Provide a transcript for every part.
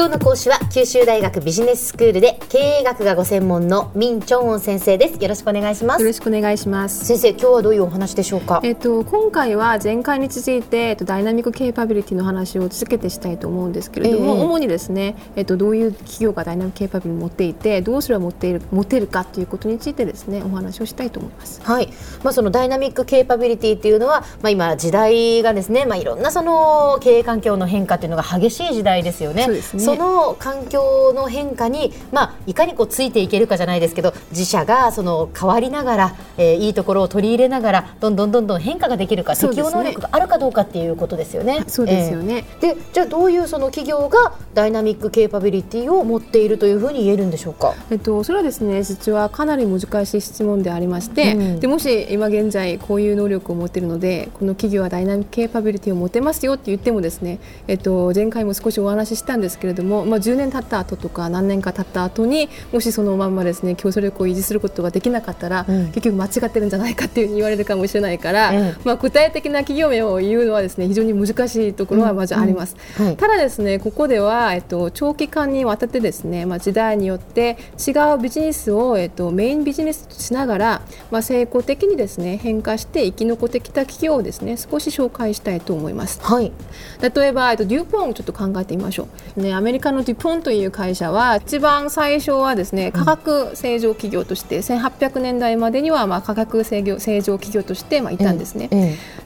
今日の講師は九州大学ビジネススクールで経営学がご専門のミンチョンウォン先生です。よろしくお願いします。よろしくお願いします。先生今日はどういうお話でしょうか？えっと今回は前回に続いてえっとダイナミックケーパビリティの話を続けてしたいと思うんですけれども、えー、主にですねえっとどういう企業がダイナミックケーパビリティを持っていてどうすれば持っている持てるかということについてですねお話をしたいと思います。はい。まあそのダイナミックケーパビリティっていうのはまあ今時代がですねまあいろんなその経営環境の変化っていうのが激しい時代ですよね。そうですねその環環境の変化に、まあ、いかにこうついていけるかじゃないですけど自社がその変わりながら、えー、いいところを取り入れながらどんどんどんどん変化ができるか、ね、適応能力があるかどうかっていうことですよね。そうですよね、えー、でじゃあどういうその企業がダイナミックケーパビリティを持っているというふうに言えるんでしょうか、えっと、それはですね実はかなり難しい質問でありまして、うん、でもし今現在こういう能力を持っているのでこの企業はダイナミックケーパビリティを持てますよって言ってもですね、えっと、前回も少しお話ししたんですけれども、まあ、10年経った後とか何年か経った後にもしそのまんまですね競争力を維持することができなかったら、うん、結局間違ってるんじゃないかっていうふうに言われるかもしれないから、うん、まあ、具体的な企業名を言うのはですね非常に難しいところはまずあります、うん。はい、ただですねここでは、えっと、長期間にわたってですね、まあ、時代によって違うビジネスを、えっと、メインビジネスとしながら、まあ、成功的にですね変化して生き残ってきた企業をですね少し紹介したいと思います、はい、例えば、えっと、デューポンをちょっと考えてみましょう、ね、アメリカのデュポンという会社は一番最初はですね価格正常企業として、うん、1800年代までにはまあ価格正常正常企業としてまあいたんですね。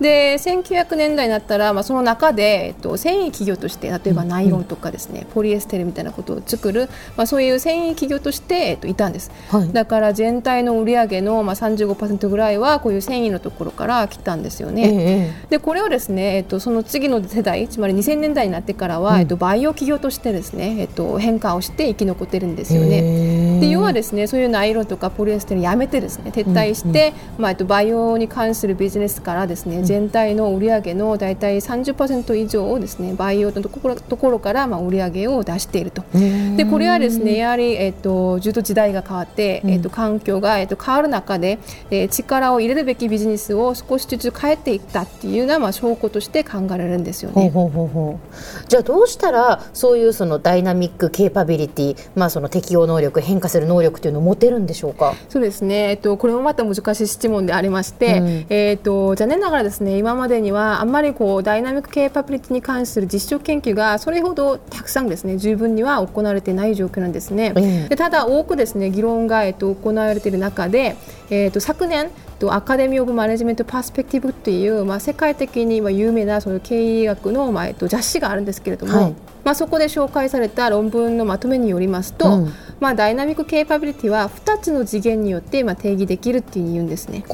で1900年代になったら、まあ、その中で、えっと、繊維企業として例えばナイロンとかですね、うん、ポリエステルみたいなことを作る、まあ、そういう繊維企業として、えっと、いたんです、はい、だから全体の売り上げの、まあ、35%ぐらいはこういう繊維のところから来たんですよね。えでこれをですね、えっと、その次の世代つまり2000年代になってからは、うん、えっと、バイオ企業としてですね、えっと、変化をして生き残ってるんですよね。で要はですねそういうナイロンとかポリエステルやめてですね撤退して、まあ、とバイオに関するビジネスからですね全体の売上の大体30%以上をですねバイオのところところからまあ売上を出していると。でこれはですねやはり、えーと、ずっと時代が変わって、えーと、環境が、えーと、変わる中で、えー、力を入れるべきビジネスを少しずつ変えていったっていうのは、まあ、証拠として考えられるんですよね。ほうほうほう。じゃあどうしたらそういうそのダイナミックケーパビリティ、まあ、その適応能力変化する能力というのを持てるんでしょうか？そうですね、えっと、これもまた難しい質問でありまして、うん、えっと、残念ながらですね今までにはあんまりこうダイナミックケーパビリティに関する実証研究がそれほどたくさんですね十分には行われていない状況なんですね。うん、でただ多くですね議論が、えっと、行われている中で、えっと、昨年アカデミー・オブ・マネジメント・パースペクティブっていう、まあ、世界的に有名なその経営学の、まあえっと、雑誌があるんですけれども、はい、まあ、そこで紹介された論文のまとめによりますと、うん、まあ、ダイナミックケーパビリティは2つの次元によってまあ定義できるっていうふうに言うんですね。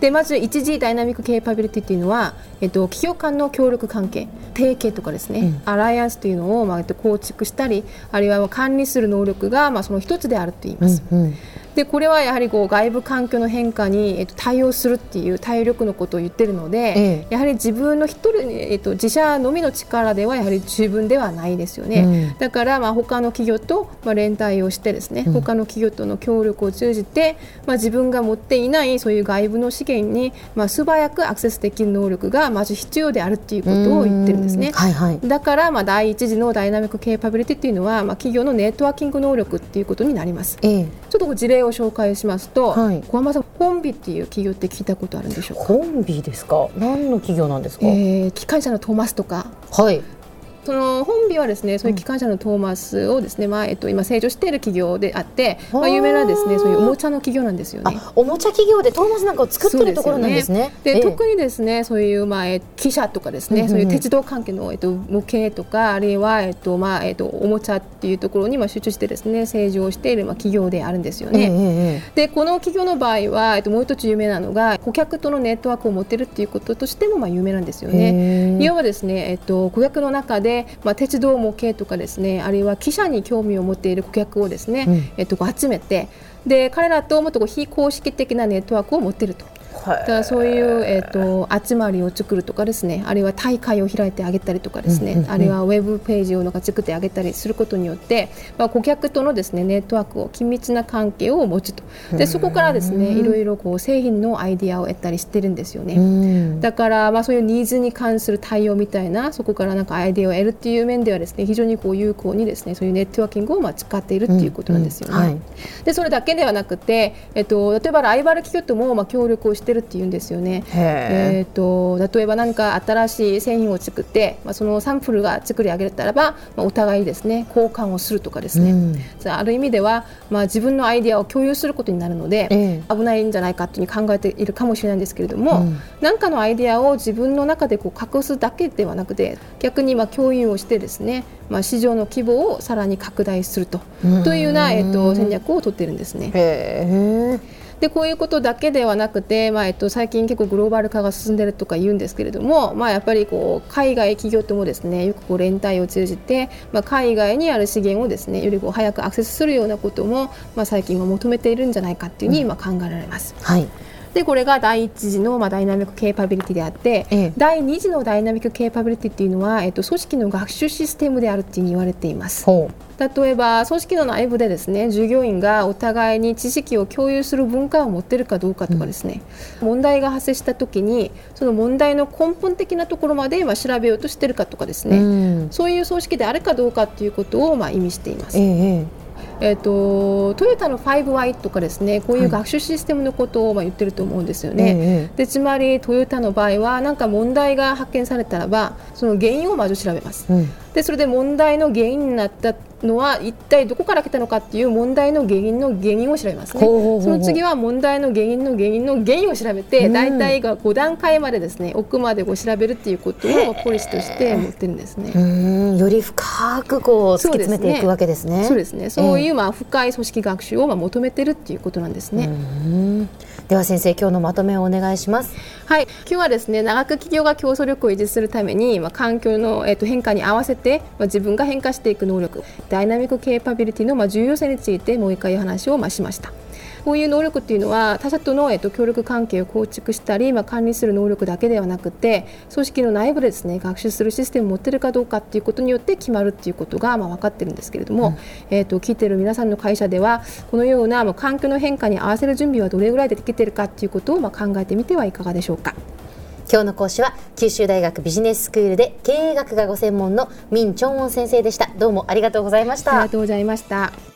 でまず一次ダイナミックケーパビリティっていうのは、えっと、企業間の協力関係提携とかですね、うん、アライアンスというのを、まあ、構築したりあるいは管理する能力が、まあ、その一つであると言います。うんうんでこれはやはりこう外部環境の変化に、えっと、対応するっていう体力のことを言ってるので、ええ、やはり自分の一人、えっと、自社のみの力ではやはり十分ではないですよね、うん、だからまあ他の企業とまあ連帯をしてですね、うん、他の企業との協力を通じて、まあ、自分が持っていないそういう外部の資源に、まあ、素早くアクセスできる能力がまず必要であるっていうことを言ってるんですね、はいはい、だからまあ第一次のダイナミックケーパビリティっていうのは、まあ、企業のネットワーキング能力っていうことになります、え、ちょっと事例を紹介しますと、はい、小浜さんコンビっていう企業って聞いたことあるんでしょうか？コンビですか？何の企業なんですか、えー、機関車のトーマスとか。はいその本日はですねそういう機関車のトーマスをですね、まあえっと、今成長している企業であって、まあ、有名なですねそういうおもちゃの企業なんですよね。おもちゃ企業でトーマスなんかを作ってるところなんですね。で、ね、特にですねそういうまあ汽車とかですね、うんうん、そういう鉄道関係のえっと模型とかあるいはえっとまあえっとおもちゃっていうところにまあ集中してですね成長しているまあ企業であるんですよね。えー、でこの企業の場合はえっともう一つ有名なのが顧客とのネットワークを持てるっていうこととしてもまあ有名なんですよね。要はですねえっと顧客の中でまあ鉄道模型とかですねあるいは記者に興味を持っている顧客をですね、うん、えっと、集めてで彼らともっと非公式的なネットワークを持っていると。だからそういう、えーと、集まりを作るとかですねあるいは大会を開いてあげたりとかですね、うんうんうん、あるいはウェブページをなんか作ってあげたりすることによって、まあ、顧客とのですねネットワークを緊密な関係を持つと。でそこからですねいろいろこう製品のアイディアを得たりしてるんですよね。だからまあそういうニーズに関する対応みたいなそこからなんかアイディアを得るっていう面ではですね非常にこう有効にですねそういうネットワーキングをまあ使っているっていうことなんですよね。うん。うん。はい、でそれだけではなくて、えっと、例えばライバル企業ともまあ協力をしてるっていうんですよね。えっと例えば何か新しい製品を作って、まあ、そのサンプルが作り上げたらば、まあ、お互いですね交換をするとかですね、うん、ある意味では、まあ、自分のアイデアを共有することになるので、えー、危ないんじゃないかっていうふうに考えているかもしれないんですけれども何、うん、かのアイデアを自分の中でこう隠すだけではなくて逆にまあ共有をしてですね、まあ、市場の規模をさらに拡大すると。というような、えっと、戦略を取っているんですね。でこういうことだけではなくて、まあえっと、最近結構グローバル化が進んでいるとか言うんですけれども、まあ、やっぱりこう海外企業ともですねよくこう連帯を通じて、まあ、海外にある資源をですねよりこう早くアクセスするようなことも、まあ、最近は求めているんじゃないかというふうに今考えられます。うん、はいでこれが第一次の、まあ、ダイナミックケーパビリティであって、ええ、第二次のダイナミックケーパビリティっていうのは、えっと、組織の学習システムであるっていうに言われています。例えば組織の内部でですね従業員がお互いに知識を共有する文化を持っているかどうかとかですね、うん、問題が発生した時にその問題の根本的なところまでまあ調べようとしているかとかですね、うん、そういう組織であるかどうかということをまあ意味しています。えええーと、トヨタの 5Y とかですねこういう学習システムのことをまあ言ってると思うんですよね。はい、でつまりトヨタの場合は何か問題が発見されたらばその原因をまず調べます。うん、でそれで問題の原因になったのは一体どこから来たのかっていう問題の原因の原因を調べますね。その次は問題の原因の原因の原因を調べて、大体が5段階までですね奥までこう調べるっていうことをポリシーとして持ってるんですね。より深くこう突き詰めていくわけですね。そうですね。そういうまあ深い組織学習をまあ求めてるっていうことなんですね。では先生今日のまとめをお願いします。はい今日はですね長く企業が競争力を維持するためにまあ環境のえっ、と変化に合わせてまあ自分が変化していく能力ダイナミックケーパビリティのま重要性についてもう一回お話をましました。こういう能力っていうのは他者との、えっと、協力関係を構築したり、まあ、管理する能力だけではなくて組織の内部でですね学習するシステムを持っているかどうかっていうことによって決まるっていうことが、まあ、分かってるんですけれども、うん、えーと、聞いている皆さんの会社ではこのような、まあ、環境の変化に合わせる準備はどれぐらいできているかっていうことを、まあ、考えてみてはいかがでしょうか。今日の講師は九州大学ビジネススクールで経営学がご専門のミン・チョンウォン先生でした。どうもありがとうございました。ありがとうございました